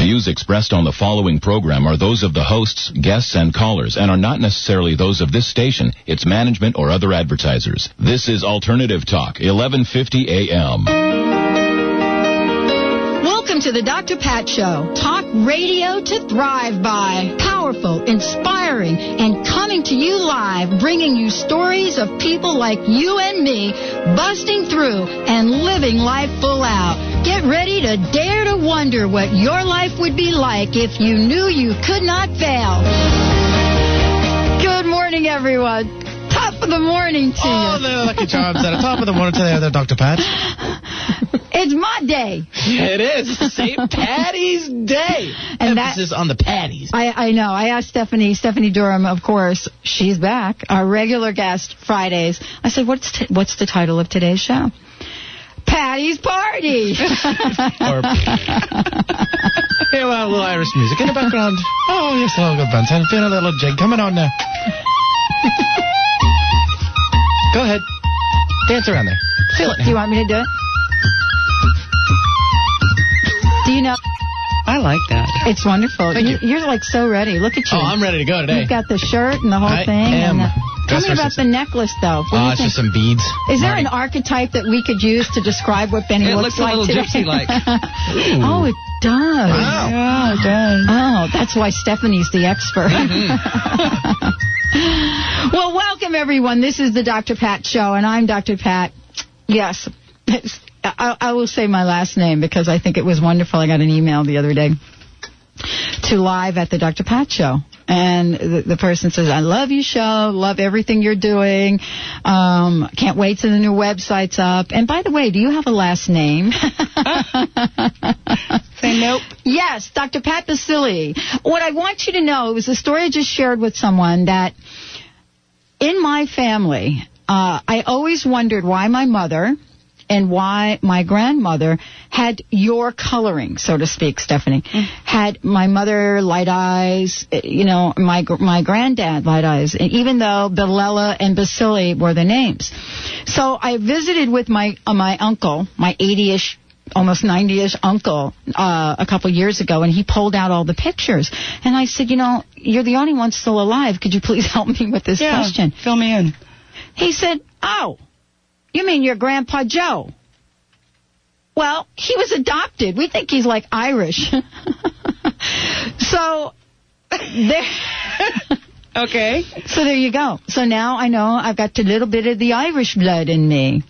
Views expressed on the following program are those of the hosts, guests, and callers and are not necessarily those of this station, its management, or other advertisers. This is Alternative Talk, 1150 AM. Welcome to the Dr. Pat Show. Talk radio to thrive by. Powerful, inspiring, and coming to you live, bringing you stories of people like you and me busting through and living life full out. Get ready to dare to wonder what your life would be like if you knew you could not fail. Good morning, everyone. Top of the morning to Oh, you. the Lucky Charms at the top of the morning to there, there, Dr. Pat. It's my day. It is St. Patty's Day. And that- Emphasis on the patties. I, I know. I asked Stephanie, Stephanie Durham, of course, she's back, our regular guest Fridays. I said, what's t- what's the title of today's show? Patty's Party. Or- Here, well, a little Irish music in the background. Oh, yes, a little good band. I'm feeling a little jig. Coming on now. Go ahead. Dance around there. Feel it. Do you want me to do it? Do you know? I like that. It's wonderful. Thank you. You're like so ready. Look at you. Oh, I'm ready to go today. You've got the shirt and the whole I thing. am. And, uh, tell me about the necklace, though. What do Oh, you it's think? just some beads. Is there Marty. an archetype that we could use to describe what Benny It looks looks a like little today? gypsy-like. oh, it does. Wow. Yeah, it does. Oh, that's why Stephanie's the expert. well, welcome everyone. This is the Dr. Pat Show, and I'm Dr. Pat. Yes, I, I will say my last name because I think it was wonderful. I got an email the other day to live at the Dr. Pat Show. And the, the person says, I love your show, love everything you're doing. Um, can't wait till the new website's up. And by the way, do you have a last name? Say nope. Yes, Dr. Pat Baccili. What I want you to know is a story I just shared with someone that in my family, uh, I always wondered why my mother and why my grandmother had your coloring, so to speak, Stephanie. Had my mother light eyes, you know, my my granddad light eyes, and even though Belela and Baccili were the names. So I visited with my uh, my uncle, my 80ish almost 90ish uncle uh, a couple years ago and he pulled out all the pictures and i said you know you're the only one still alive could you please help me with this Yeah, question fill me in. he said oh you mean your grandpa joe well he was adopted we think he's like irish so there Okay. so there you go so now i know i've got a little bit of the irish blood in me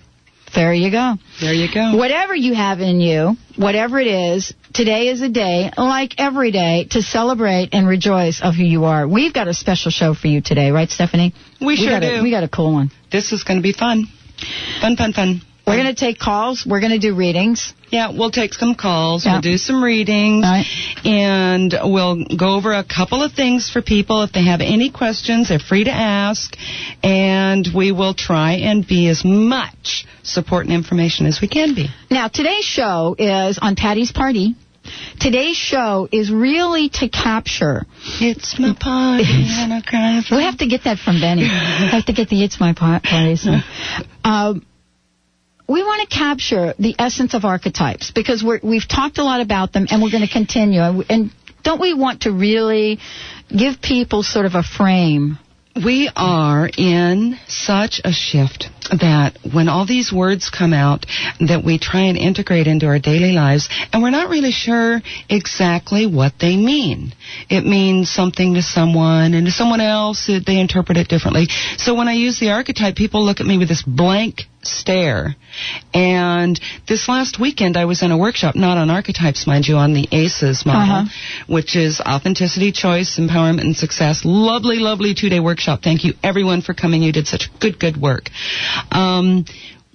there you go There you go. Whatever you have in you, whatever it is, today is a day, like every day, to celebrate and rejoice of who you are. We've got a special show for you today, right, Stephanie? We sure got do. A, we got a cool one. This is going to be fun. Fun, fun, fun. We're going to take calls. We're going to do readings. Yeah, we'll take some calls. We'll do some readings. Right. And we'll go over a couple of things for people. If they have any questions, they're free to ask. And we will try and be as much support and information as we can be. Now, today's show is on Patty's Party. Today's show is really to capture. It's my party and I cry We have to get that from Benny. I have to get the It's My Party song. Um, we want to capture the essence of archetypes because we're, we've talked a lot about them and we're going to continue. And, and don't we want to really give people sort of a frame? We are in such a shift that when all these words come out that we try and integrate into our daily lives and we're not really sure exactly what they mean. It means something to someone and to someone else they interpret it differently. So when I use the archetype people look at me with this blank stare. And this last weekend I was in a workshop, not on archetypes, mind you, on the ACEs model, Uh-huh. which is authenticity, choice, empowerment, and success. Lovely, lovely two day workshop. Thank you everyone for coming. You did such good, good work. Um,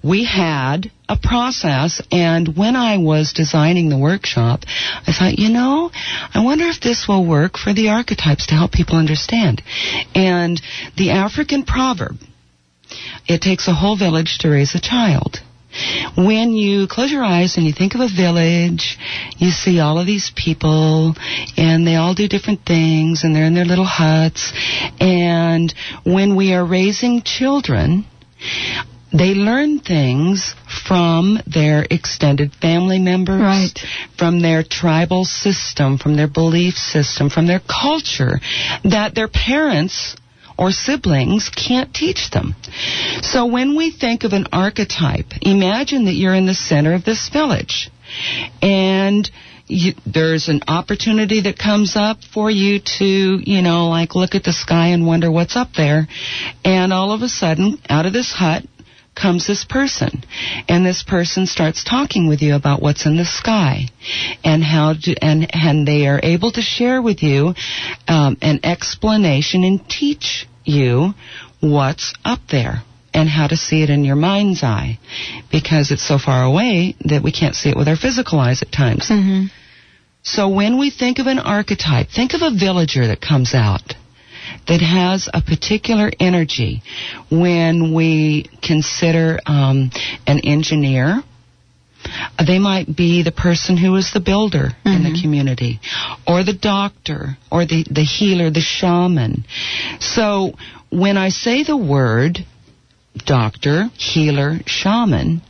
we had a process and when I was designing the workshop, I thought, you know, I wonder if this will work for the archetypes to help people understand. And the African proverb, it takes a whole village to raise a child. When you close your eyes and you think of a village, you see all of these people and they all do different things and they're in their little huts. And when we are raising children, they learn things from their extended family members, Right. from their tribal system, from their belief system, from their culture that their parents or siblings can't teach them. So when we think of an archetype, imagine that you're in the center of this village and you, there's an opportunity that comes up for you to, you know, like look at the sky and wonder what's up there. And all of a sudden, out of this hut comes this person. And this person starts talking with you about what's in the sky and how to, and, and they are able to share with you um, an explanation and teach you what's up there and how to see it in your mind's eye because it's so far away that we can't see it with our physical eyes at times. Mm-hmm. So when we think of an archetype, think of a villager that comes out that has a particular energy. When we consider um, an engineer, they might be the person who is the builder in the community, or the doctor, or the, the healer, the shaman. So when I say the word doctor, healer, shaman,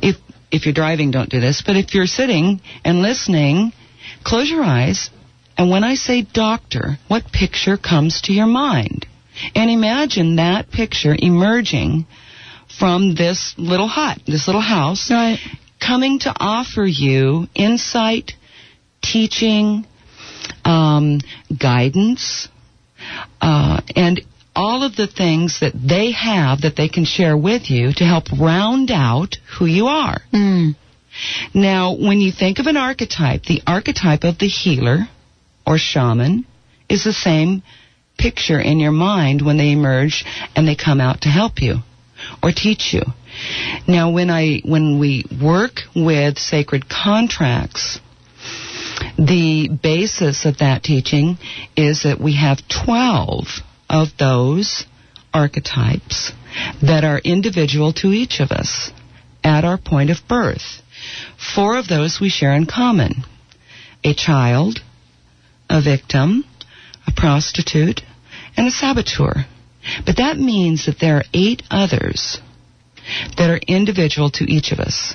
if if you're driving, don't do this, but if you're sitting and listening, close your eyes, and when I say doctor, what picture comes to your mind? And imagine that picture emerging from this little hut, this little house, Right. coming to offer you insight, teaching, um, guidance, uh, and all of the things that they have that they can share with you to help round out who you are. Mm. Now, when you think of an archetype, the archetype of the healer or shaman is the same picture in your mind when they emerge and they come out to help you or teach you. Now, when I when we work with sacred contracts, the basis of that teaching is that we have 12 of those archetypes that are individual to each of us at our point of birth. Four of those we share in common a child, a victim, a prostitute, and a saboteur. But that means that there are eight others that are individual to each of us.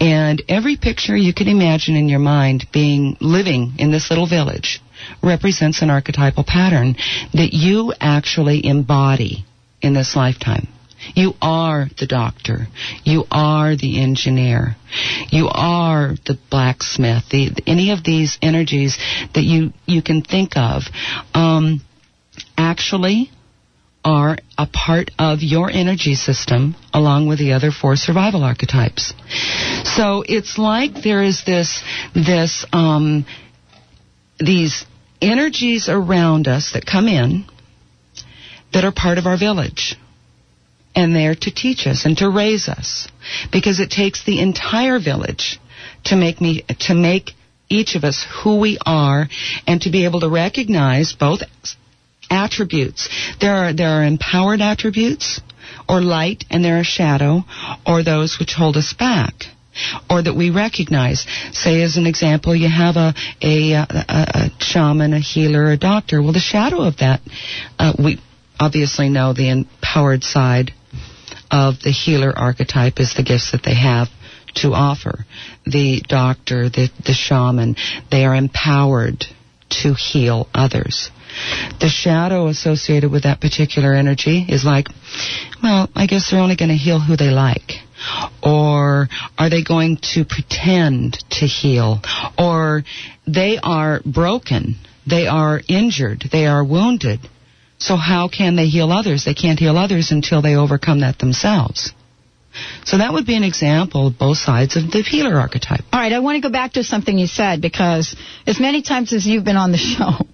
And every picture you can imagine in your mind being living in this little village represents an archetypal pattern that you actually embody in this lifetime. You are the doctor. You are the engineer. You are the blacksmith. The, any of these energies that you, you can think of um, actually are a part of your energy system along with the other four survival archetypes. So it's like there is this this um, these energies around us that come in that are part of our village and they're to teach us and to raise us because it takes the entire village to make me to make each of us who we are and to be able to recognize both attributes there are there are empowered attributes or light and there are shadow or those which hold us back or that we recognize. Say, as an example, you have a a, a, a shaman, a healer, a doctor. Well, the shadow of that, uh, we obviously know the empowered side of the healer archetype is the gifts that they have to offer. The doctor, the the shaman, they are empowered to heal others. The shadow associated with that particular energy is like, well, I guess they're only going to heal who they like. Or are they going to pretend to heal? Or they are broken. They are injured. They are wounded. So how can they heal others? They can't heal others until they overcome that themselves. So that would be an example of both sides of the healer archetype. All right, I want to go back to something you said because as many times as you've been on the show,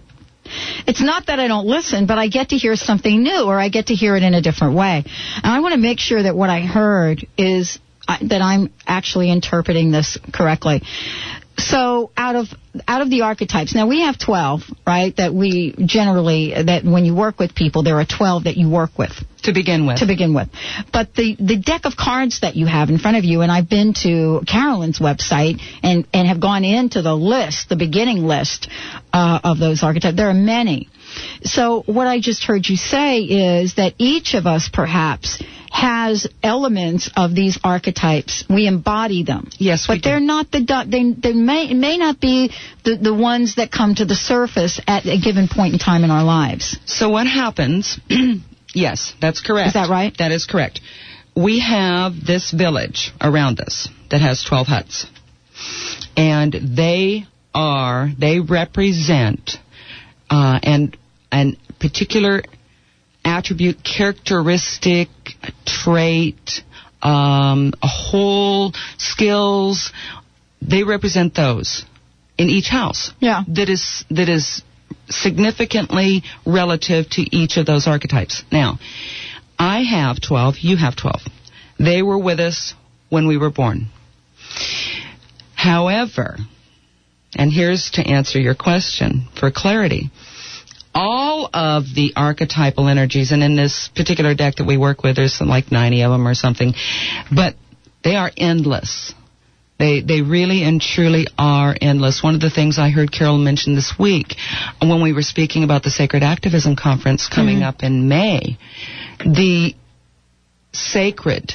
it's not that I don't listen, but I get to hear something new or I get to hear it in a different way. And I want to make sure that what I heard is that I'm actually interpreting this correctly. So out of out of the archetypes, now we have 12, right? That we generally that when you work with people, there are 12 that you work with To begin with. to begin with. But the, the deck of cards that you have in front of you, and I've been to Carolyn's website and, and have gone into the list, the beginning list uh, of those archetypes. There are many. So what I just heard you say is that each of us perhaps has elements of these archetypes. We embody them. Yes, we but they're not the they they may may not be the the ones that come to the surface at a given point in time in our lives. So what happens? yes, that's correct. Is that right? That is correct. We have this village around us that has 12 huts. And they are, they represent uh, and an particular attribute, characteristic, trait, um, a whole, skills. They represent those in each house. Yeah. That is that is significantly relative to each of those archetypes. Now, I have 12, you have 12. They were with us when we were born. However, and here's to answer your question for clarity. All of the archetypal energies, and in this particular deck that we work with, there's some, like 90 of them or something, but they are endless. They they really and truly are endless. One of the things I heard Carol mention this week when we were speaking about the Sacred Activism Conference coming up in May, the sacred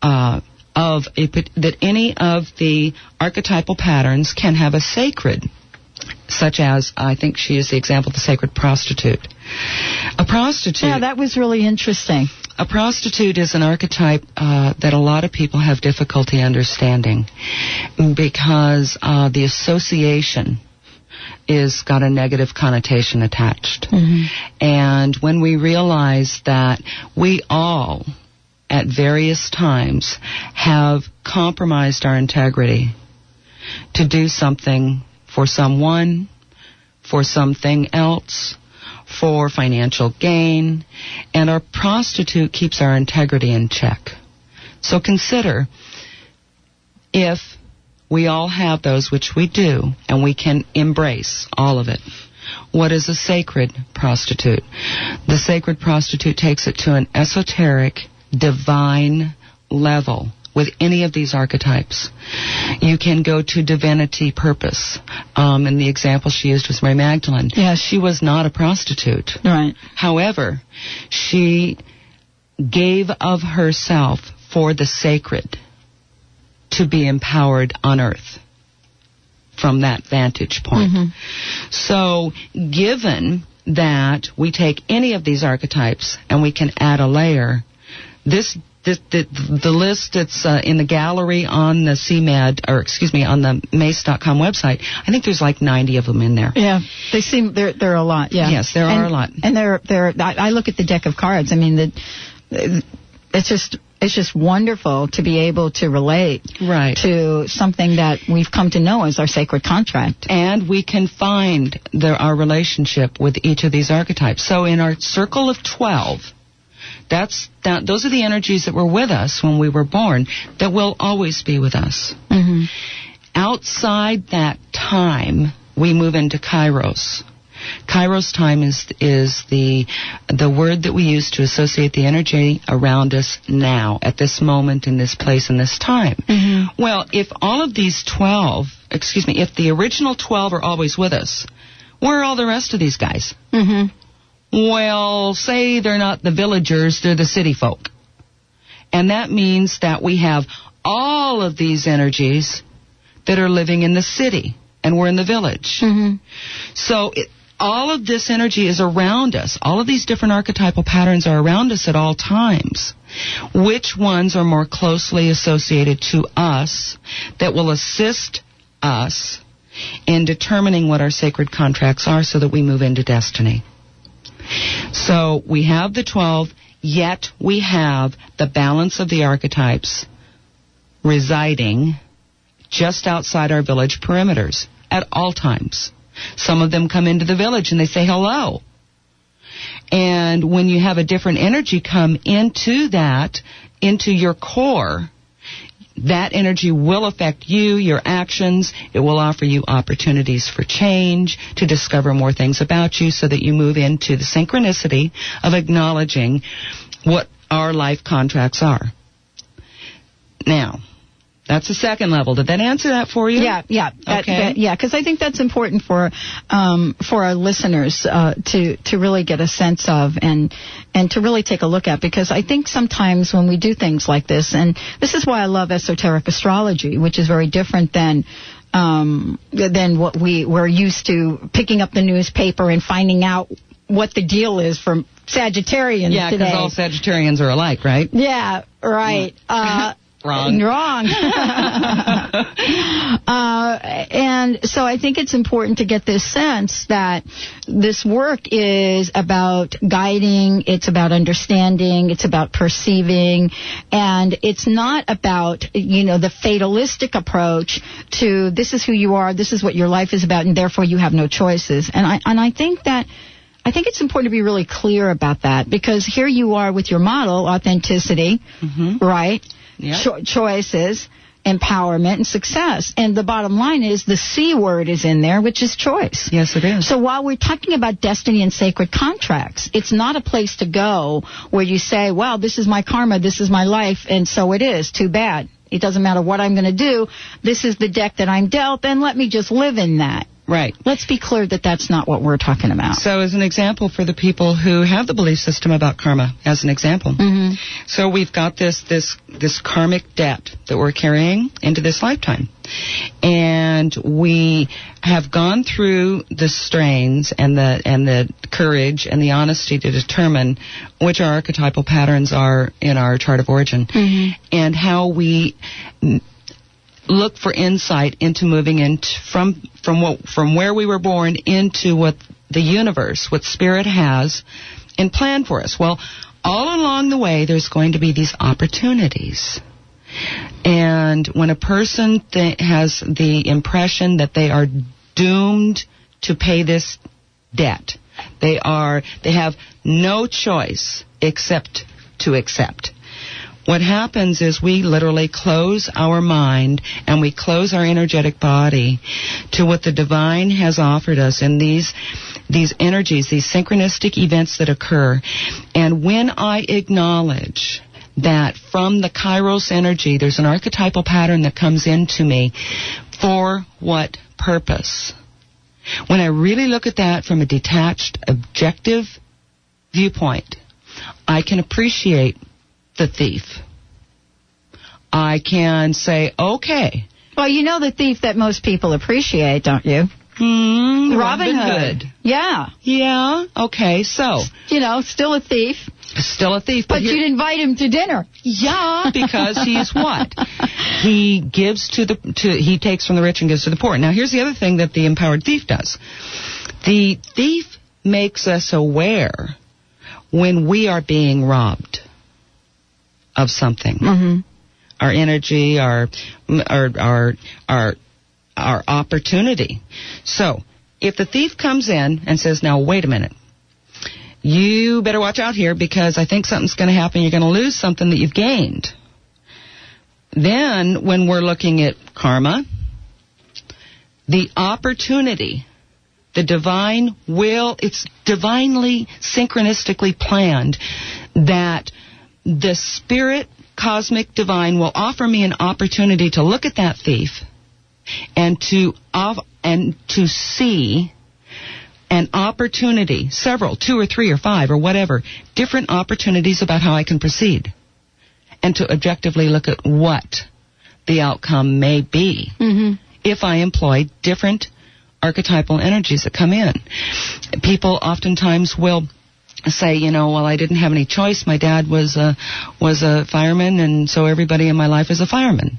uh, of a, that any of the archetypal patterns can have a sacred, such as I think she is the example of the sacred prostitute. A prostitute. Yeah, that was really interesting. A prostitute is an archetype uh, that a lot of people have difficulty understanding because uh, the association is got a negative connotation attached. And when we realize that we all, at various times, have compromised our integrity to do something for someone, for something else, for financial gain, and our prostitute keeps our integrity in check. So consider if we all have those, which we do, and we can embrace all of it. What is a sacred prostitute? The sacred prostitute takes it to an esoteric, divine level with any of these archetypes. You can go to divinity purpose. Um, and the example she used was Mary Magdalene. Yes. She was not a prostitute. Right. However, she gave of herself for the sacred to be empowered on earth from that vantage point. So, given that we take any of these archetypes and we can add a layer, this the, the, the list that's uh, in the gallery on the CMAD, or excuse me, on the Myss.com website, I think there's like 90 of them in there. Yeah, they seem there. There are a lot. Yeah. Yes, there and, are a lot. And they're they're. I, I look at the deck of cards. I mean, the it's just it's just wonderful to be able to relate Right. to something that we've come to know as our sacred contract. and we can find the, our relationship with each of these archetypes. So in our circle of 12, that's that, those are the energies that were with us when we were born that will always be with us. Mm-hmm. Outside that time, we move into Kairos. Kairos time is is the the word that we use to associate the energy around us now, at this moment, in this place, in this time. Well, if all of these twelve, excuse me, if the original twelve are always with us, where are all the rest of these guys? Mm-hmm. Well, say they're not the villagers, they're the city folk. And that means that we have all of these energies that are living in the city and we're in the village. Mm-hmm. So it, all of this energy is around us. All of these different archetypal patterns are around us at all times. Which ones are more closely associated to us that will assist us in determining what our sacred contracts are so that we move into destiny? So we have the 12, yet we have the balance of the archetypes residing just outside our village perimeters at all times. Some of them come into the village and they say hello. And when you have a different energy come into that, into your core, that energy will affect you, your actions. It will offer you opportunities for change, to discover more things about you so that you move into the synchronicity of acknowledging what our life contracts are. Now, That's the second level. Did that answer that for you? Yeah, yeah, that- Okay. that- yeah. Because I think that's important for um, for our listeners uh, to to really get a sense of and and to really take a look at. Because I think sometimes when we do things like this, and this is why I love esoteric astrology, which is very different than. Um, than what we we're used to picking up the newspaper and finding out what the deal is from Sagittarians Yeah, today. because all Sagittarians are alike, right? Yeah, right. Uh, Wrong. Wrong. uh, and so I think it's important to get this sense that this work is about guiding, it's about understanding, it's about perceiving, and it's not about, you know, the fatalistic approach to this is who you are, this is what your life is about, and therefore you have no choices. And I, and I think that I think it's important to be really clear about that because here you are with your model, authenticity, right? Yeah. Cho- choices, empowerment, and success. And the bottom line is the C word is in there, which is choice. Yes, it is. So while we're talking about destiny and sacred contracts, it's not a place to go where you say, well, this is my karma, this is my life, and so it is. Too bad. It doesn't matter what I'm going to do. This is the deck that I'm dealt, and let me just live in that. Right. Let's be clear that that's not what we're talking about. So, as an example for the people who have the belief system about karma, as an example, Mm-hmm. so we've got this this this karmic debt that we're carrying into this lifetime, and we have gone through the strains and the and the courage and the honesty to determine which our archetypal patterns are in our chart of origin, and how we look for insight into moving into from from what from where we were born into what the universe, what spirit has in plan for us. Well, all along the way, there's going to be these opportunities. And when a person th- has the impression that they are doomed to pay this debt, they are they have no choice except to accept. What happens is we literally close our mind and we close our energetic body to what the divine has offered us in these these energies, these synchronistic events that occur. And when I acknowledge that from the Kairos energy, there's an archetypal pattern that comes into me for what purpose? When I really look at that from a detached, objective viewpoint, I can appreciate the thief. I can say, okay, Well, you know the thief that most people appreciate, don't you? hmm, Robin Hood. Yeah. Yeah, okay, so, You know, still a thief, still a thief, but here- you'd invite him to dinner. Yeah, because he's what? He gives to the to he takes from the rich and gives to the poor. Now here's the other thing that the empowered thief does. The thief makes us aware when we are being robbed of something. Mm-hmm. Our energy, our our our our our opportunity. So, if the thief comes in and says, "Now wait a minute. You better watch out here because I think something's going to happen. You're going to lose something that you've gained." Then, when we're looking at karma, the opportunity, the divine will, it's divinely, synchronistically planned that the spirit, cosmic divine, will offer me an opportunity to look at that thief and to and to see an opportunity, several, two or three or five or whatever, different opportunities about how I can proceed, and to objectively look at what the outcome may be Mm-hmm. if I employ different archetypal energies that come in. People oftentimes will say, you know, well, I didn't have any choice. My dad was a was a fireman, and so everybody in my life is a fireman.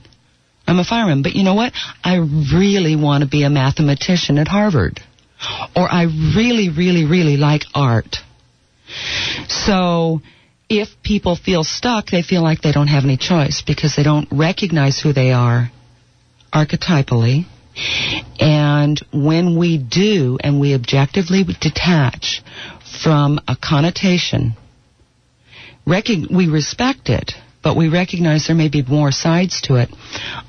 I'm a fireman, but you know what? I really want to be a mathematician at Harvard, or I really, really, really like art. So. If people feel stuck, they feel like they don't have any choice because they don't recognize who they are archetypally. And when we do and we objectively detach from a connotation, we respect it, but we recognize there may be more sides to it.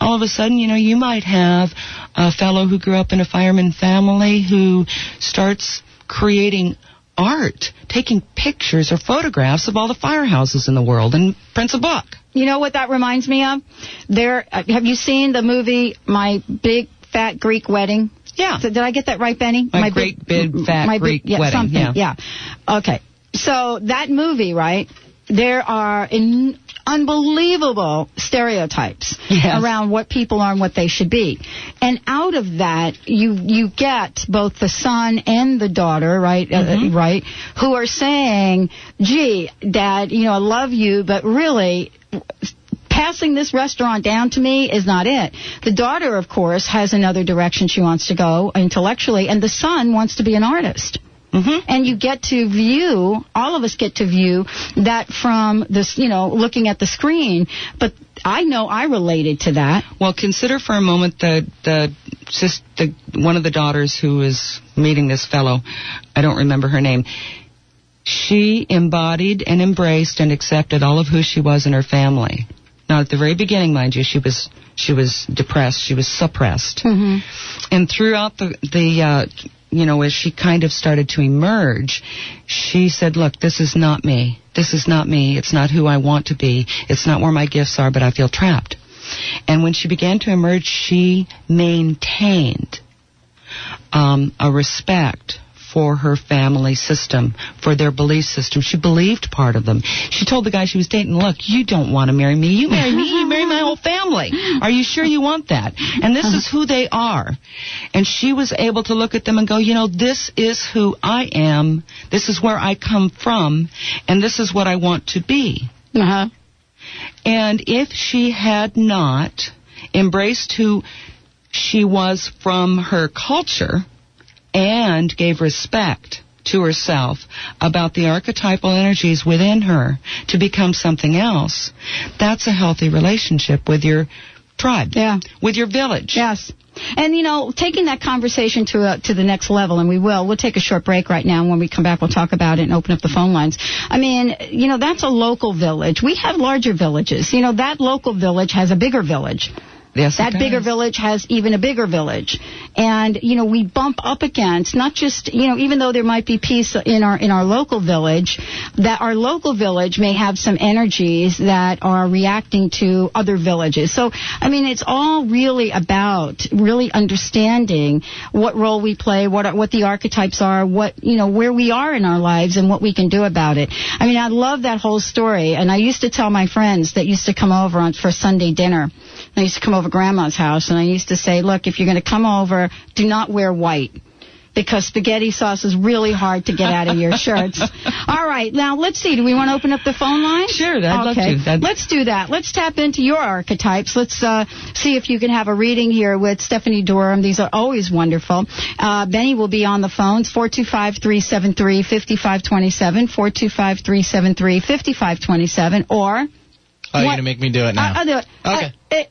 All of a sudden, you know, you might have a fellow who grew up in a fireman family who starts creating art, taking pictures or photographs of all the firehouses in the world and prints a book. You know what that reminds me of? There. Uh, have you seen the movie My Big Fat Greek Wedding? Yeah. So did I get that right, Benny? My Great Big Fat my Greek yeah, Wedding, Something. yeah. yeah. Okay. So that movie, right? There are in unbelievable stereotypes Yes. around what people are and what they should be. And out of that, you you get both the son and the daughter, right? uh, Mm-hmm. right? Who are saying, "Gee, Dad, you know, I love you, but really." Passing this restaurant down to me is not it. The daughter, of course, has another direction she wants to go intellectually, and the son wants to be an artist. Mm-hmm. And you get to view, all of us get to view that from this, you know, looking at the screen. But I know I related to that. Well, consider for a moment the the, sis, the one of the daughters who is meeting this fellow. I don't remember her name. She embodied and embraced and accepted all of who she was in her family. Now, at the very beginning, mind you, she was she was depressed. She was suppressed. Mm-hmm. And throughout the the uh, you know, as she kind of started to emerge, she said, "Look, this is not me. This is not me. It's not who I want to be. It's not where my gifts are, but I feel trapped." And when she began to emerge, she maintained um, a respect for her family system, for their belief system. She believed part of them. She told the guy she was dating, look, you don't want to marry me. You marry me, you marry my whole family. Are you sure you want that? And this is who they are. And she was able to look at them and go, you know, this is who I am. This is where I come from. And this is what I want to be. Uh-huh. And if she had not embraced who she was from her culture and gave respect to herself about the archetypal energies within her to become something else, that's a healthy relationship with your tribe, Yeah. with your village. Yes. And you know, taking that conversation to uh, to the next level, and we will. We'll take a short break right now. And when we come back, we'll talk about it and open up the phone lines. I mean, you know, that's a local village. We have larger villages. You know, that local village has a bigger village. Yes, That bigger village has even a bigger village. And, you know, we bump up against not just, you know, even though there might be peace in our, in our local village, that our local village may have some energies that are reacting to other villages. So, I mean, it's all really about really understanding what role we play, what, what the archetypes are, what, you know, where we are in our lives and what we can do about it. I mean, I love that whole story. And I used to tell my friends that used to come over on, for Sunday dinner, I used to come over grandma's house and I used to say, look, if you're going to come over, do not wear white. Because spaghetti sauce is really hard to get out of your shirts. All right, now let's see. Do we want to open up the phone line? Sure, I'd love to. That'd- Let's do that. Let's tap into your archetypes. Let's uh, see if you can have a reading here with Stephanie Durham. These are always wonderful. Uh, Benny will be on the phones, 425-373-5527, 425-373-5527, or... Oh, you're going to make me do it now. I'll do it. Okay. Uh, eh,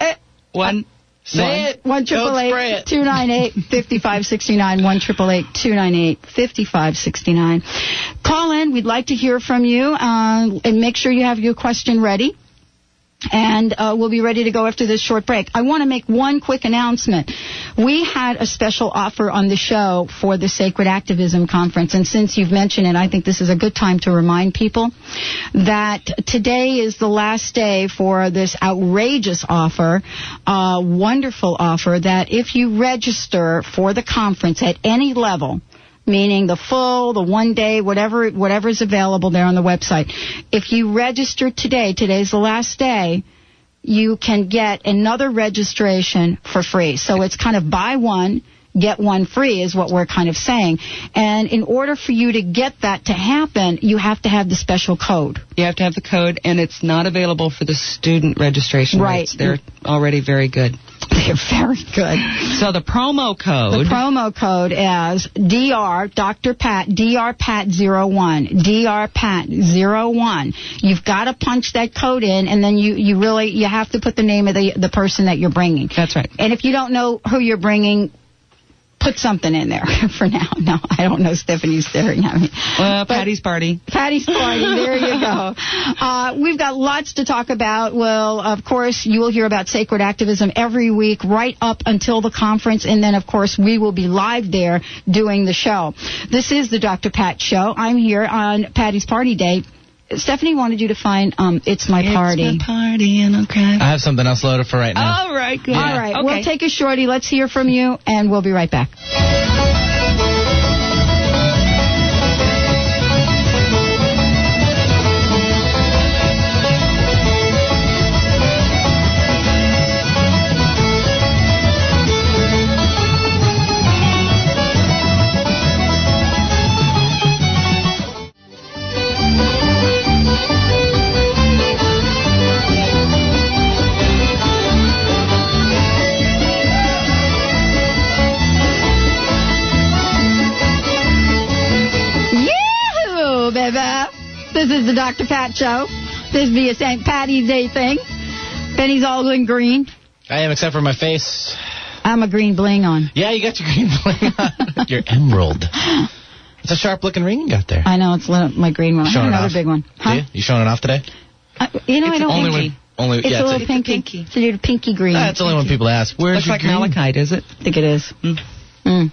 eh, One. Say it. one triple eight two nine eight fifty five sixty nine one triple eight two nine eight fifty five sixty nine. Call in. We'd like to hear from you, uh, and make sure you have your question ready. And uh, we'll be ready to go after this short break. I want to make one quick announcement. We had a special offer on the show for the Sacred Activism Conference, and since you've mentioned it, I think this is a good time to remind people that today is the last day for this outrageous offer, uh, wonderful offer that if you register for the conference at any level, meaning the full, the one day, whatever whatever is available there on the website. If you register today, today's the last day, you can get another registration for free. So it's kind of buy one, get one free is what we're kind of saying. And in order for you to get that to happen, you have to have the special code. You have to have the code, and it's not available for the student registration Right. rates. They're already very good. They're very good. So the promo code. The promo code is DR Dr. Pat DR Pat 01 DR Pat 01. You've got to punch that code in, and then you you really you have to put the name of the the person that you're bringing. That's right. And if you don't know who you're bringing. Put something in there for now. No, I don't know. Stephanie's staring at me. Uh, Patty's party. Patty's party. There you go. Uh, we've got lots to talk about. Well, of course, you will hear about sacred activism every week, right up until the conference, and then, of course, we will be live there doing the show. This is the Dr. Pat Show. I'm here on Patty's Party Day. Stephanie wanted you to find um, "It's My Party." It's my party, and I'll cry. I have something else loaded for right now. All right, good. All right, Okay. we'll take a shorty. Let's hear from you, and we'll be right back. Dr. Pat Show. This be a St. Patty's Day thing. Benny's all in green. I am, except for my face. I'm a green bling on. Yeah, you got your green bling on. your emerald. It's a sharp looking ring you got there. I know it's my green one. Showing it another off. big one. Huh? you? You showing it off today? Uh, you know, I don't. Only pinky. when. Only, it's yeah, a little it's, pinky. pinky. It's a little pinky green. that's only when people ask, where's Looks your like green? malachite, is it? I think it is. Mm. Mm.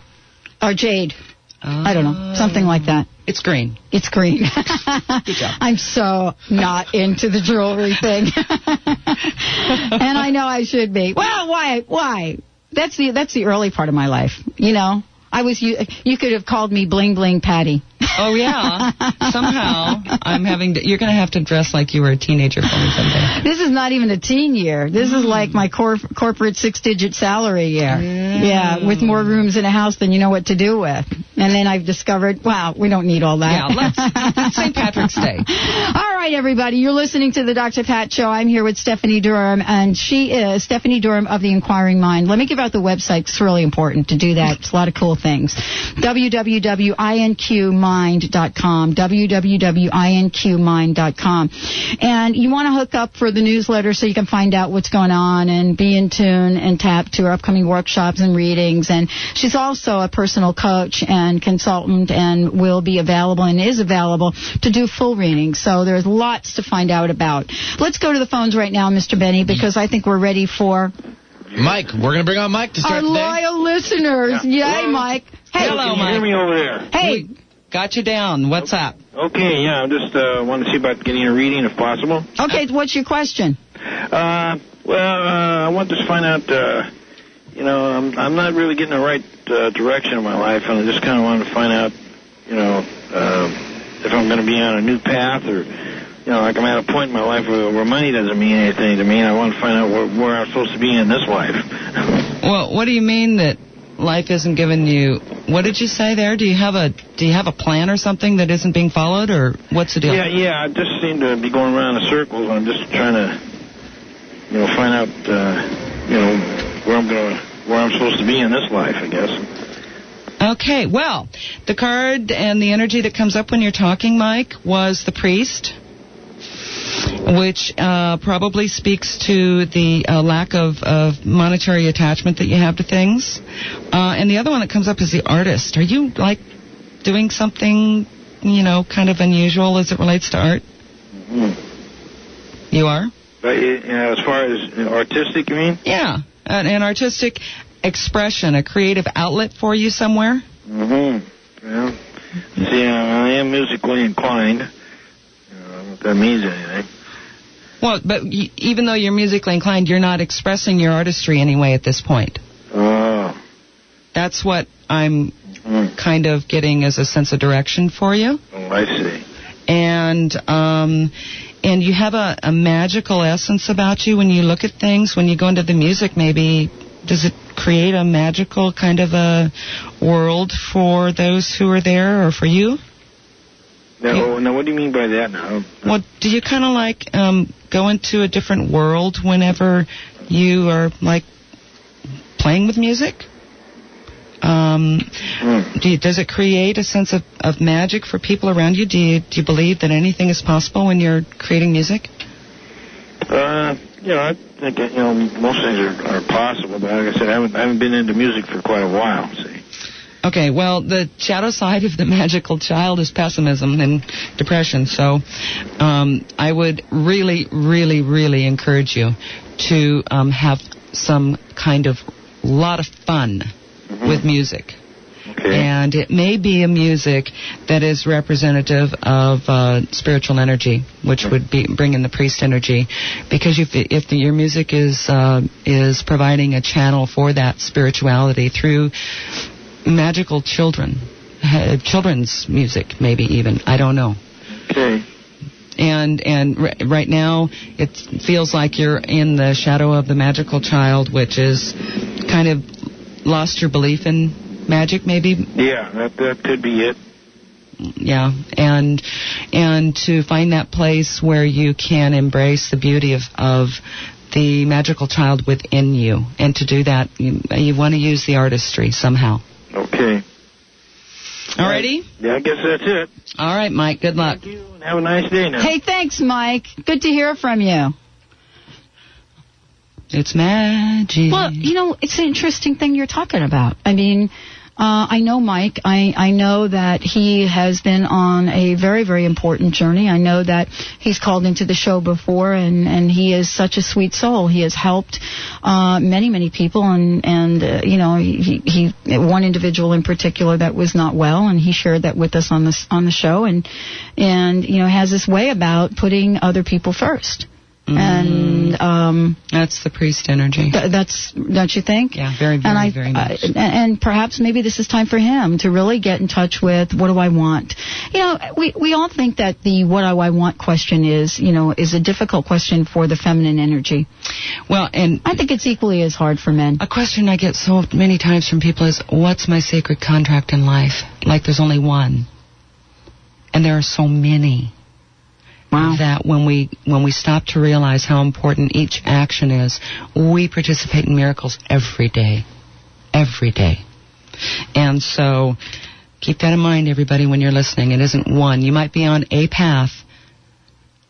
Or jade. I don't know. Something like that. It's green. It's green. Good job. I'm so not into the jewelry thing. and I know I should be. Well, why? Why? That's the that's the early part of my life. You know, I was you. You could have called me Bling Bling Patty. Oh yeah. Somehow I'm having to. You're going to have to dress like you were a teenager for me someday. This is not even a teen year. This is hmm. like my cor- corporate six-digit salary year. Yeah, with more rooms in a house than you know what to do with. And then I've discovered, wow, we don't need all that. Yeah, let's St. Patrick's Day. All right, everybody, you're listening to the Dr. Pat Show. I'm here with Stephanie Durham, and she is Stephanie Durham of the Inquiring Mind. Let me give out the website. It's really important to do that. It's a lot of cool things. www.inqmind.com. www.inqmind.com. www.inqmind.com. And you want to hook up for the newsletter so you can find out what's going on and be in tune and tap to her upcoming workshops and readings. And she's also a personal coach and consultant and will be available and is available to do full readings. So there's lots to find out about. Let's go to the phones right now, Mr. Benny, because I think we're ready for Mike, we're going to bring on Mike to our start today. loyal listeners. Yay, Mike. Hey, Hello, Can you hear Mike. me over there? hey, Got you down. What's up? Okay, yeah, I'm just uh, wanting to see about getting a reading if possible. okay, what's your question? Uh, well, uh, I want to find out, uh, you know, I'm, I'm not really getting the right uh, direction in my life, and I just kind of wanted to find out, you know, uh, if I'm going to be on a new path or, you know, like I'm at a point in my life where, where money doesn't mean anything to me, and I want to find out where, where I'm supposed to be in this life. Well, what do you mean that life isn't giving you? What did you say there? Do you have a Do you have a plan or something that isn't being followed, or what's the deal? Yeah, yeah. I just seem to be going around in circles. I'm just trying to, you know, find out, uh, you know, where I'm gonna, where I'm supposed to be in this life. I guess. Okay, well, the card and the energy that comes up when you're talking, Mike, was the priest, which uh, probably speaks to the uh, lack of, of monetary attachment that you have to things. Uh, and the other one that comes up is the artist. Are you like doing something, you know, kind of unusual as it relates to art? Hmm. You are? But you know, as far as artistic, you mean? Yeah, an, an artistic expression, a creative outlet for you somewhere. Mm-hmm. Well, see, I am musically inclined. I don't know if that means anything. Well, but y- even though you're musically inclined, you're not expressing your artistry anyway at this point. Oh. That's what I'm Mm. kind of getting as a sense of direction for you. Oh, I see. And um, and you have a, a magical essence about you when you look at things. When you go into the music, maybe does it create a magical kind of a world for those who are there or for you? Now, now, what do you mean by that? Now, Well, do you kind of like um, go into a different world whenever you are like playing with music? Um, Hmm. do you, does it create a sense of, of magic for people around you? Do you do you believe that anything is possible when you're creating music? Uh, you know, I think you know most things are, are possible, but like I said, I haven't, I haven't been into music for quite a while. See. Okay, well, the shadow side of the magical child is pessimism and depression. So, um, I would really, really, really encourage you to um, have some kind of lot of fun with music. Okay. And it may be a music that is representative of uh, spiritual energy, which would be bring in the priest energy, because if if the, your music is uh, is providing a channel for that spirituality through magical children, children's music, maybe even I don't know. Okay. And and r- right now it feels like you're in the shadow of the magical child, which is kind of lost your belief in magic, maybe Yeah, that that could be it. yeah and and to find that place where you can embrace the beauty of of the magical child within you and to do that you, you want to use the artistry somehow Okay. alrighty Yeah, I guess that's it. all right mike good luck Thank you, and have a nice day now. Hey, thanks, Mike. Good to hear from you. it's magic Well, you know, it's an interesting thing you're talking about. I mean, uh, I know Mike. I, I know that he has been on a very, very important journey. I know that he's called into the show before, and, and he is such a sweet soul. He has helped uh, many, many people, and and uh, you know, he, he one individual in particular that was not well, and he shared that with us on this on the show, and and you know, has this way about putting other people 1st And um, that's the priest energy Th- that's don't you think? Yeah, very, very, and I, very much. uh, and perhaps maybe this is time for him to really get in touch with what do I want. You know, we we all think that the what do I want question is you know is a difficult question for the feminine energy. well and I think it's equally as hard for men. A question I get so many times from people is, what's my sacred contract in life? Like there's only one. And there are so many. Wow. That when we when we stop to realize how important each action is, we participate in miracles every day. Every day. And so keep that in mind everybody when you're listening. It isn't one. You might be on a path,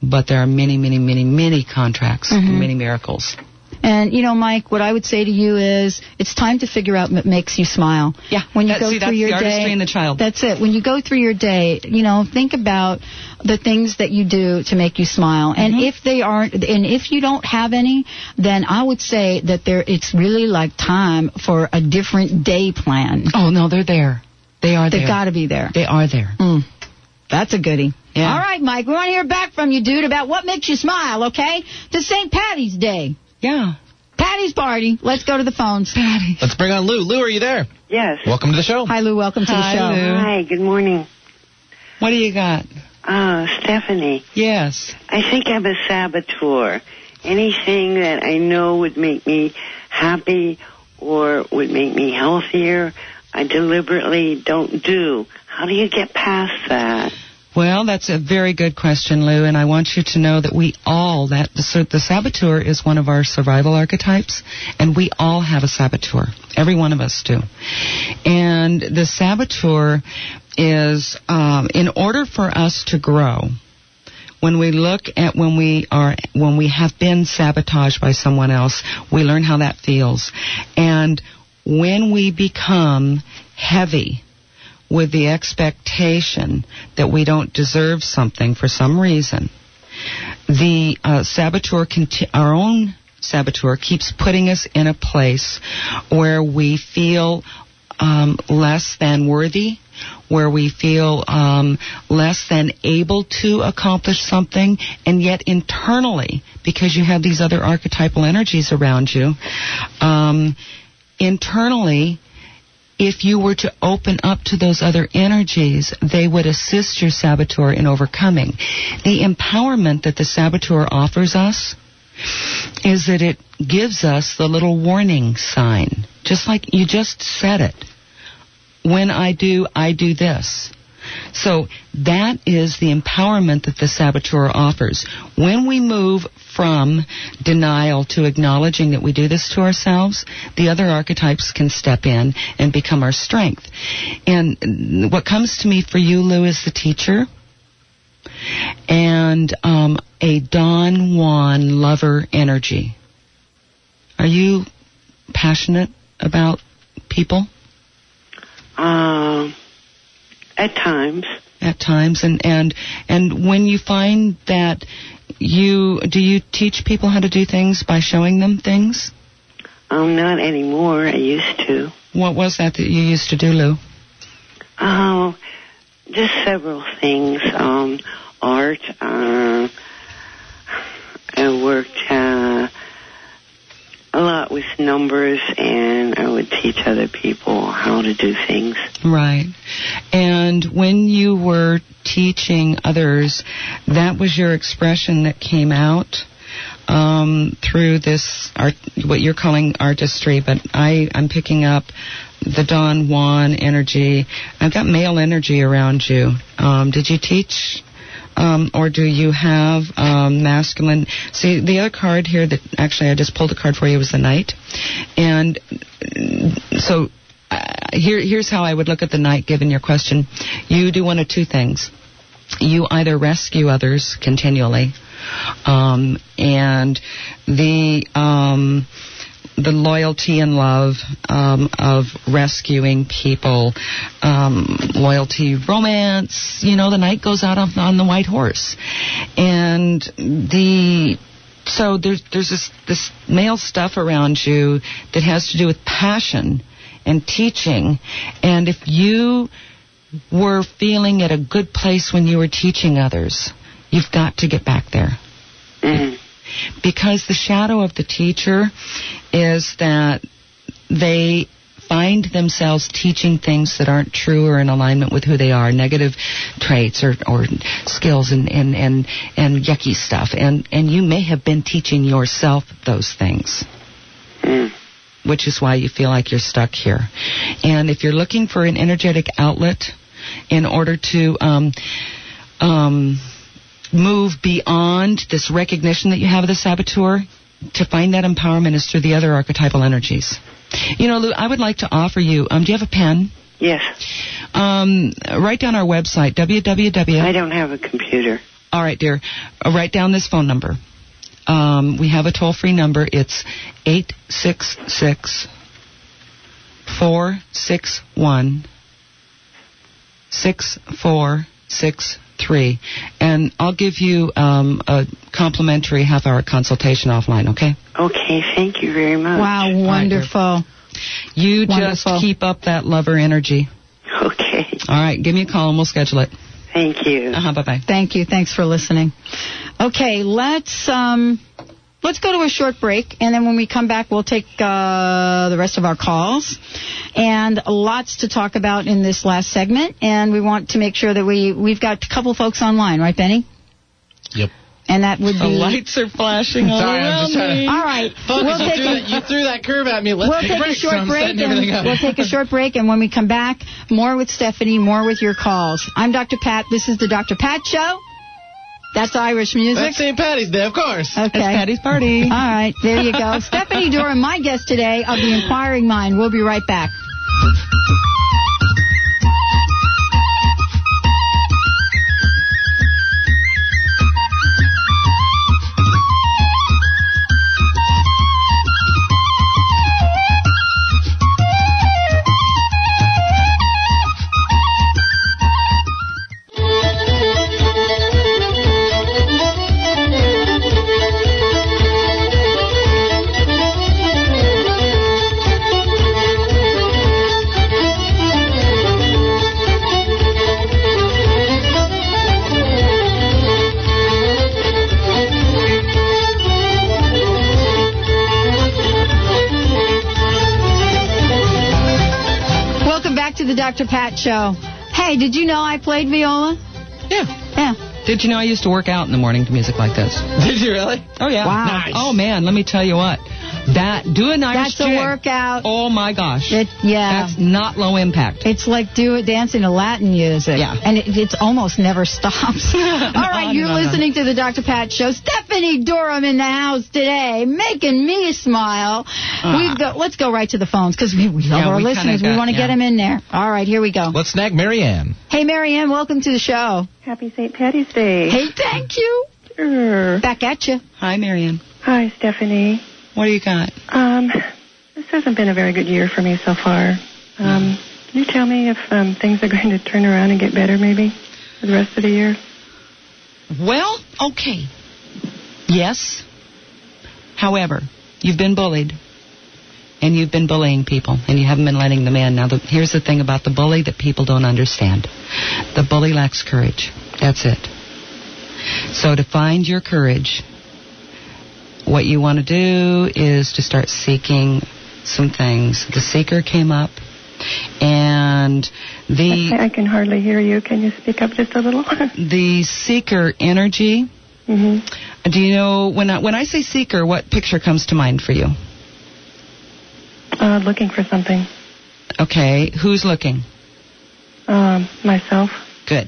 but there are many, many, many, many contracts, Mm-hmm. many miracles. And you know, Mike, what I would say to you is, it's time to figure out what makes you smile. Yeah, When you that- go see, through your the day, the child. That's it. When you go through your day, you know, think about the things that you do to make you smile. And Mm-hmm. if they aren't, and if you don't have any, then I would say that there, it's really like time for a different day plan. Oh no, they're there. They are there. They've got to be there. They are there. Mm. That's a goodie. Yeah. All right, Mike, we want to hear back from you, dude, about what makes you smile, okay? To St. Patty's Day. Yeah. Patty's party. Let's go to the phones. Patty. Let's bring on Lou. Lou, are you there? Yes. Welcome to the show. Hi, Lou. Welcome to Hi, the show. Lou. Hi, good morning. What do you got? Uh, Stephanie, Yes. I think I'm a saboteur. Anything that I know would make me happy or would make me healthier, I deliberately don't do. How do you get past that? Well, that's a very good question, Lou, and I want you to know that we all that the, the saboteur is one of our survival archetypes, and we all have a saboteur. Every one of us do. And the saboteur is um, in order for us to grow. When we look at when we are when we have been sabotaged by someone else, we learn how that feels, and when we become heavy with the expectation that we don't deserve something for some reason, the uh, saboteur, conti- our own saboteur, keeps putting us in a place where we feel um, less than worthy, where we feel um, less than able to accomplish something, and yet internally, because you have these other archetypal energies around you, um, internally, if you were to open up to those other energies, they would assist your saboteur in overcoming. The empowerment that the saboteur offers us is that it gives us the little warning sign, just like you just said it. When I do, I do this. So that is the empowerment that the saboteur offers. When we move from denial to acknowledging that we do this to ourselves, the other archetypes can step in and become our strength. And what comes to me for you, Lou, is the teacher and um, a Don Juan lover energy. Are you passionate about people Uh, at times. at times? And and and when you find that you do you teach people how to do things by showing them things? Um, not anymore. I used to. What was that that you used to do, Lou? Oh, just several things. Um, art. Uh, I worked uh, a lot with numbers, and I would teach other people how to do things. Right. And when you were teaching others, that was your expression that came out um, through this art, what you're calling artistry, but I, I'm picking up the Don Juan energy. I've got male energy around you. Um, did you teach? Um, or do you have um, masculine? See, the other card here that actually I just pulled a card for you was the Knight, and so uh, here, here's how I would look at the Knight given your question. You do one of two things. You either rescue others continually, um, and the um, the loyalty and love um, of rescuing people, um, loyalty, romance. You know, the knight goes out on, on the white horse, and the so there's there's this this male stuff around you that has to do with passion and teaching, and if you were feeling at a good place when you were teaching others, you've got to get back there. Mm. Because the shadow of the teacher is that they find themselves teaching things that aren't true or in alignment with who they are, negative traits or, or skills and, and, and, and yucky stuff. And, and you may have been teaching yourself those things. Mm. Which is why you feel like you're stuck here. And if you're looking for an energetic outlet in order to um, um, move beyond this recognition that you have of the saboteur, to find that empowerment is through the other archetypal energies. You know, Lou, I would like to offer you. Um, do you have a pen? Yes. Um, write down our website www. I don't have a computer. All right, dear. Uh, write down this phone number. Um, we have a toll free number. It's 866 461 6463. And I'll give you um, a complimentary half hour consultation offline, okay? Okay, thank you very much. Wow, wonderful. You Wonderful. just keep up that lover energy. Okay, All right, give me a call and we'll schedule it. thank you. Uh-huh, bye bye. Thank you. Thanks for listening. Okay, let's um, let's go to a short break, and then when we come back, we'll take uh, the rest of our calls, and lots to talk about in this last segment. And we want to make sure that we we've got a couple folks online, right, Benny? Yep. And that would be. The lights are flashing all Sorry, I'm around just trying me. to- all right. Focus, we'll you, take threw a, that, you threw that curve at me. Let's We'll take, take a a break. short so break and we'll take a short break and when we come back, more with Stephanie, more with your calls. I'm Dr. Pat. This is the Dr. Pat show. That's Irish music. That's St. Patty's Day, of course. Okay. It's Patty's party. All right, there you go. Stephanie Durham, my guest today of the Inquiring Mind. We'll be right back. Dr. Pat show. Hey, did you know I played viola? Yeah. Yeah. Did you know I used to work out in the morning to music like this? Did you really? Oh yeah. Wow. Nice. Oh man, let me tell you what. That do an Irish That's a jig. workout. Oh my gosh. It, yeah. That's not low impact. It's like do it dancing to Latin music. Yeah. And it, it's almost never stops. All right, you're no, no. listening to the Dr. Pat Show. Stephanie Durham in the house today, making me smile. We've got, let's go right to the phones because we, we love Ah. Yeah, our we kinda listeners. we want to get them in there. All right, here we go. Let's snag Marianne. Hey, Marianne, welcome to the show. Happy St. Patty's Day. Hey, thank you. Sure. Back at you. Hi, Marianne. Hi, Stephanie. What do you got? Um, this hasn't been a very good year for me so far. Um, can you tell me if um, things are going to turn around and get better maybe for the rest of the year? Well, okay. Yes. However, you've been bullied. and you've been bullying people and you haven't been letting them in. Now, the, here's the thing about the bully that people don't understand the bully lacks courage. That's it. So, to find your courage, what you want to do is to start seeking some things. The seeker came up, and the I, I can hardly hear you. Can you speak up just a little? the seeker energy. hmm Do you know when I, when I say seeker, what picture comes to mind for you? Uh, looking for something. Okay, who's looking? Um, myself. Good.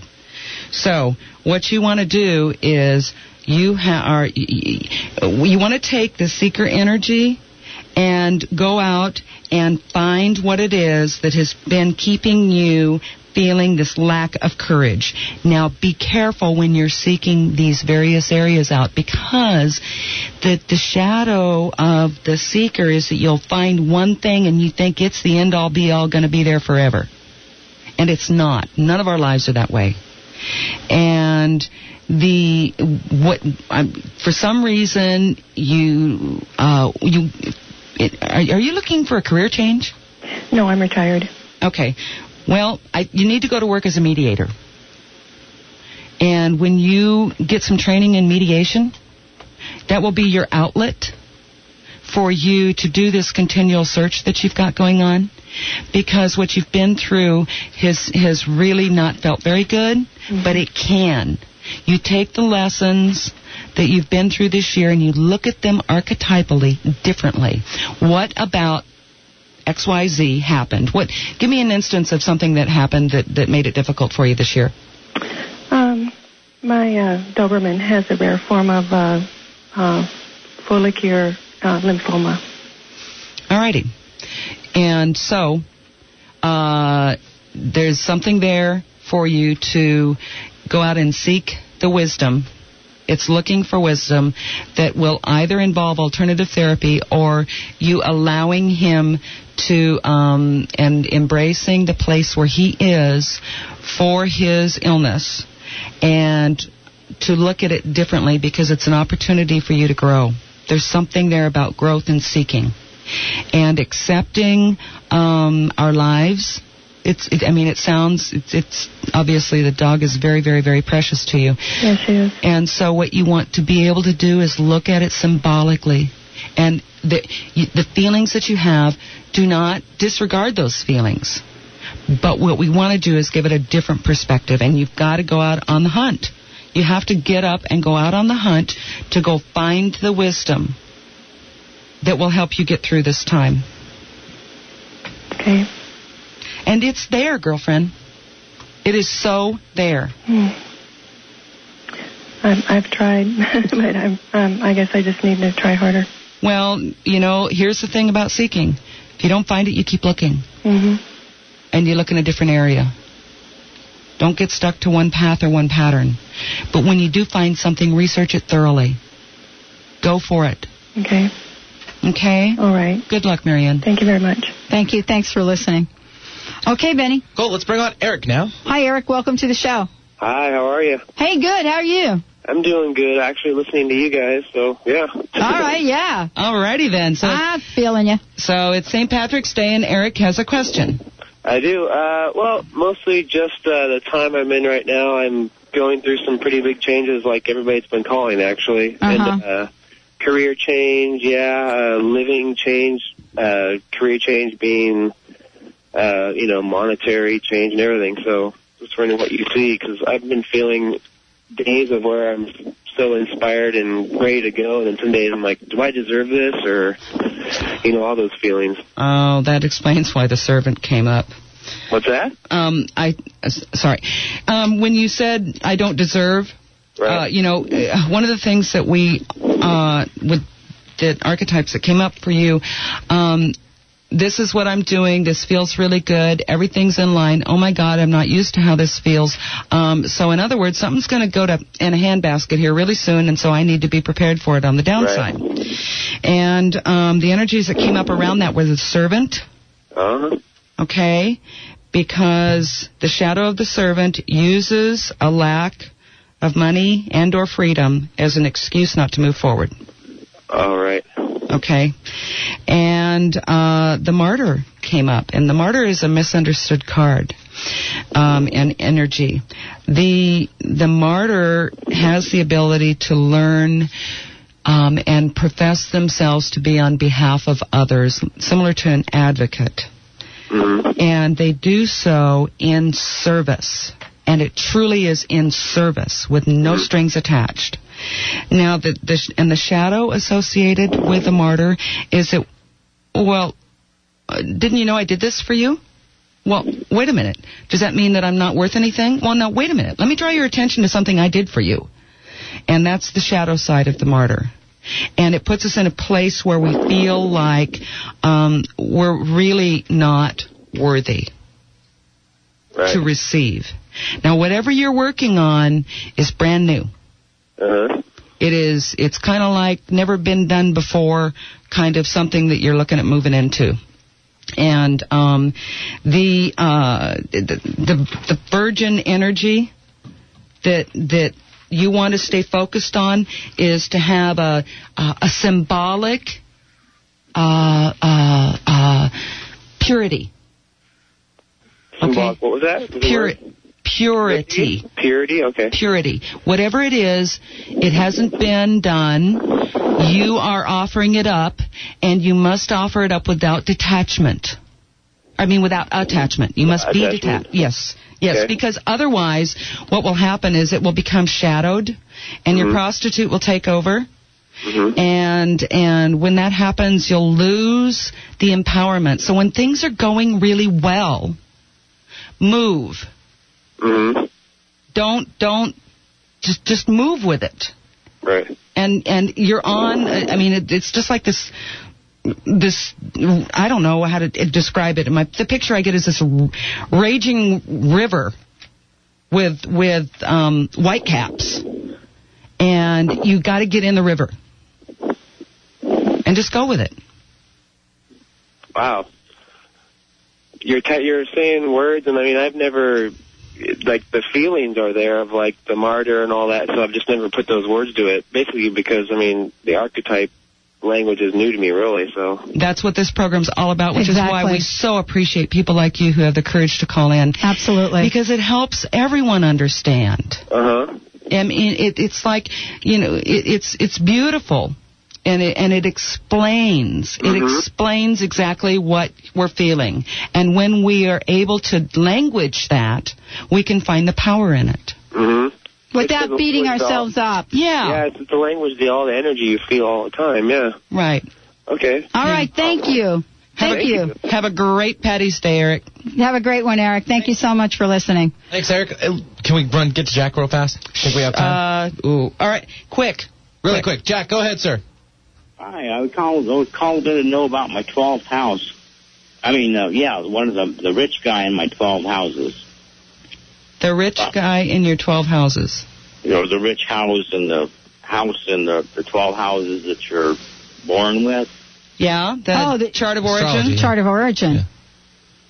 So, what you want to do is you ha- are you want to take the seeker energy and go out and find what it is that has been keeping you feeling this lack of courage. Now be careful when you're seeking these various areas out because the the shadow of the seeker is that you'll find one thing and you think it's the end all be all going to be there forever. And it's not. None of our lives are that way. And the what um, for some reason you uh, you it, are, are you looking for a career change? No, I'm retired. Okay. Well, I, you need to go to work as a mediator. And when you get some training in mediation, that will be your outlet for you to do this continual search that you've got going on. Because what you've been through has, has really not felt very good, but it can. You take the lessons that you've been through this year and you look at them archetypally differently. What about XYZ happened? What give me an instance of something that happened that, that made it difficult for you this year. Um, my uh, Doberman has a rare form of uh, uh, follicular uh, lymphoma. Alrighty. And so uh, there's something there for you to go out and seek the wisdom. It's looking for wisdom that will either involve alternative therapy or you allowing him to um, and embracing the place where he is for his illness and to look at it differently because it's an opportunity for you to grow. There's something there about growth and seeking and accepting um, our lives. It's, it, I mean, it sounds, it's, it's obviously the dog is very, very, very precious to you. Yes, she is. And so what you want to be able to do is look at it symbolically. And the, the feelings that you have, do not disregard those feelings. But what we want to do is give it a different perspective. And you've got to go out on the hunt. You have to get up and go out on the hunt to go find the wisdom that will help you get through this time. Okay. And it's there, girlfriend. It is so there. Hmm. I'm, I've tried, but I'm, um, I guess I just need to try harder. Well, you know, here's the thing about seeking. If you don't find it, you keep looking. Mm-hmm. And you look in a different area. Don't get stuck to one path or one pattern. But when you do find something, research it thoroughly. Go for it. Okay. Okay? All right. Good luck, Marianne. Thank you very much. Thank you. Thanks for listening. Okay, Benny. Cool. Let's bring on Eric now. Hi, Eric. Welcome to the show. Hi, how are you? Hey, good. How are you? I'm doing good. Actually, listening to you guys. So yeah. All right. Yeah. Alrighty then. So, I'm feeling you. so it's St. Patrick's Day, and Eric has a question. I do. Uh, well, mostly just uh, the time I'm in right now. I'm going through some pretty big changes, like everybody's been calling, actually. Uh-huh. And uh, career change, yeah, uh, living change, uh, career change being, uh, you know, monetary change and everything. So just wondering what you see, because I've been feeling days of where I'm so inspired and ready to go, and then some days I'm like, do I deserve this, or, you know, all those feelings. Oh, that explains why the servant came up. What's that? Um, I, uh, sorry. Um, when you said I don't deserve, uh, you know, uh, one of the things that we, uh, with the archetypes that came up for you, um, this is what I'm doing. This feels really good. Everything's in line. Oh my God, I'm not used to how this feels. Um, so in other words, something's going to go to in a handbasket here really soon, and so I need to be prepared for it on the downside. And um, the energies that came up around that were the servant Uh-huh. okay? Because the shadow of the servant uses a lack of money and or freedom as an excuse not to move forward. All right. Okay. And uh, the martyr came up, and the martyr is a misunderstood card um, and energy. The the martyr has the ability to learn. Um, and profess themselves to be on behalf of others, similar to an advocate. And they do so in service. And it truly is in service with no strings attached. Now, the, the and the shadow associated with the martyr is that, well, uh, didn't you know I did this for you? Well, wait a minute. Does that mean that I'm not worth anything? Well, no, wait a minute. Let me draw your attention to something I did for you. And that's the shadow side of the martyr. And it puts us in a place where we feel like um, we're really not worthy Right. to receive. Now, whatever you're working on is brand new. Uh-huh. It is, it's kind of like never been done before, kind of something that you're looking at moving into. And um, the, uh, the the the virgin energy that that you want to stay focused on is to have a a, a symbolic uh, uh, uh, purity. Symbolic- What was that? Word? Purity. Purity. Okay. Purity. Whatever it is, it hasn't been done. You are offering it up, and you must offer it up without detachment. I mean, without attachment. You must be detached. Yes. Yes, Okay. because otherwise, what will happen is it will become shadowed, and your prostitute will take over. Mm-hmm. And and when that happens, you'll lose the empowerment. So when things are going really well, move. Mm-hmm. Don't don't just just move with it. Right. And and you're on. I mean, it, it's just like this. This I don't know how to describe it. My the picture I get is this raging river with with um, white caps, and you got to get in the river and just go with it. Wow. You're you're saying words, and I mean, I've never like the feelings are there of like the martyr and all that, so I've just never put those words to it. Basically, because I mean, the archetype language is new to me, really. So That's what this program's all about, which is why we so appreciate people like you who have the courage to call in. Absolutely. Because it helps everyone understand. uh huh. I mean, it, it's like, you know, it, it's it's beautiful, and it and it explains it Mhm. explains exactly what we're feeling, and when we are able to language that, we can find the power in it. Mm-hmm. Without It's- beating it's all- ourselves up. Yeah, Yeah, it's the language, the all the energy you feel all the time. Yeah. right. Okay. All right. Thank you. Have Thank a, you. Have a great Patty's Day, Eric. Have a great one, Eric. Thank you so much for listening. Thanks, Eric. Uh, Can we run get to Jack real fast? Think we have time? Uh, ooh. All right, quick. really quick. Jack, go ahead, sir. Hi, I called I called in to know about my 12th house. I mean, uh, yeah, one of the the rich guy in my 12 houses. The rich guy in your 12 houses. You know, the rich house and the house and the the 12 houses that you're born with. Yeah, the, Oh, the- chart of origin. Astrology. Chart of origin. Yeah.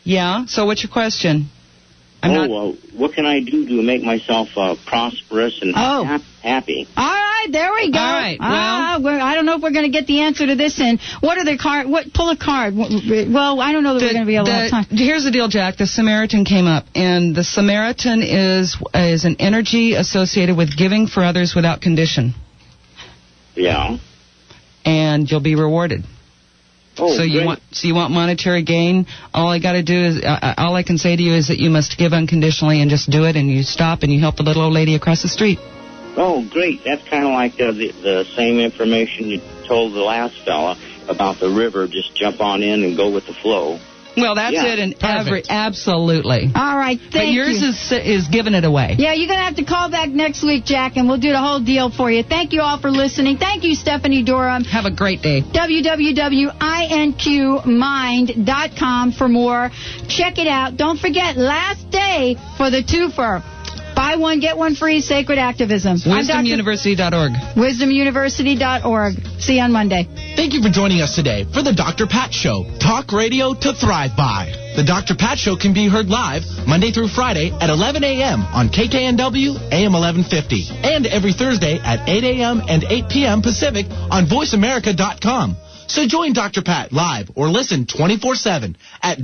Yeah. So what's your question? I'm oh, not. well, what can I do to make myself uh, prosperous and Oh. hap- happy? All right, there we go. All right, Ah, we're- I don't know if we're going to get the answer to this in. What are the card? What pull a card? Well, I don't know that we're going to be able to time. Here's the deal, Jack. The Samaritan came up, and the Samaritan is is an energy associated with giving for others without condition, Yeah. and you'll be rewarded. Oh, so you great. want so you want monetary gain. All I got to do is uh, all I can say to you is that you must give unconditionally and just do it, and you stop and you help the little old lady across the street. Oh, great. That's kind of like uh, the, the same information you told the last fella about the river. Just jump on in and go with the flow. Well, that's Yeah, it, and perfect. every absolutely. All right, But thank yours you. is is giving it away. Yeah, you're going to have to call back next week, Jack, and we'll do the whole deal for you. Thank you all for listening. Thank you, Stephanie Durham. Have a great day. www.inqmind.com for more. Check it out. Don't forget, last day for the twofer. Buy one, get one free, Sacred Activism. WisdomUniversity.org. WisdomUniversity.org. See you on Monday. Thank you for joining us today for the Dr. Pat Show. Talk radio to thrive by. The Dr. Pat Show can be heard live Monday through Friday at 11 a.m. on KKNW AM 1150 and every Thursday at 8 a.m. and 8 p.m. Pacific on VoiceAmerica.com. So join Dr. Pat live or listen 24-7 at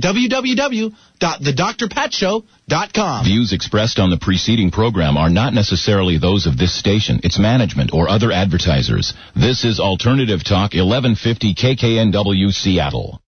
www.thedrpatshow.com. Views expressed on the preceding program are not necessarily those of this station, its management, or other advertisers. This is Alternative Talk 1150 KKNW Seattle.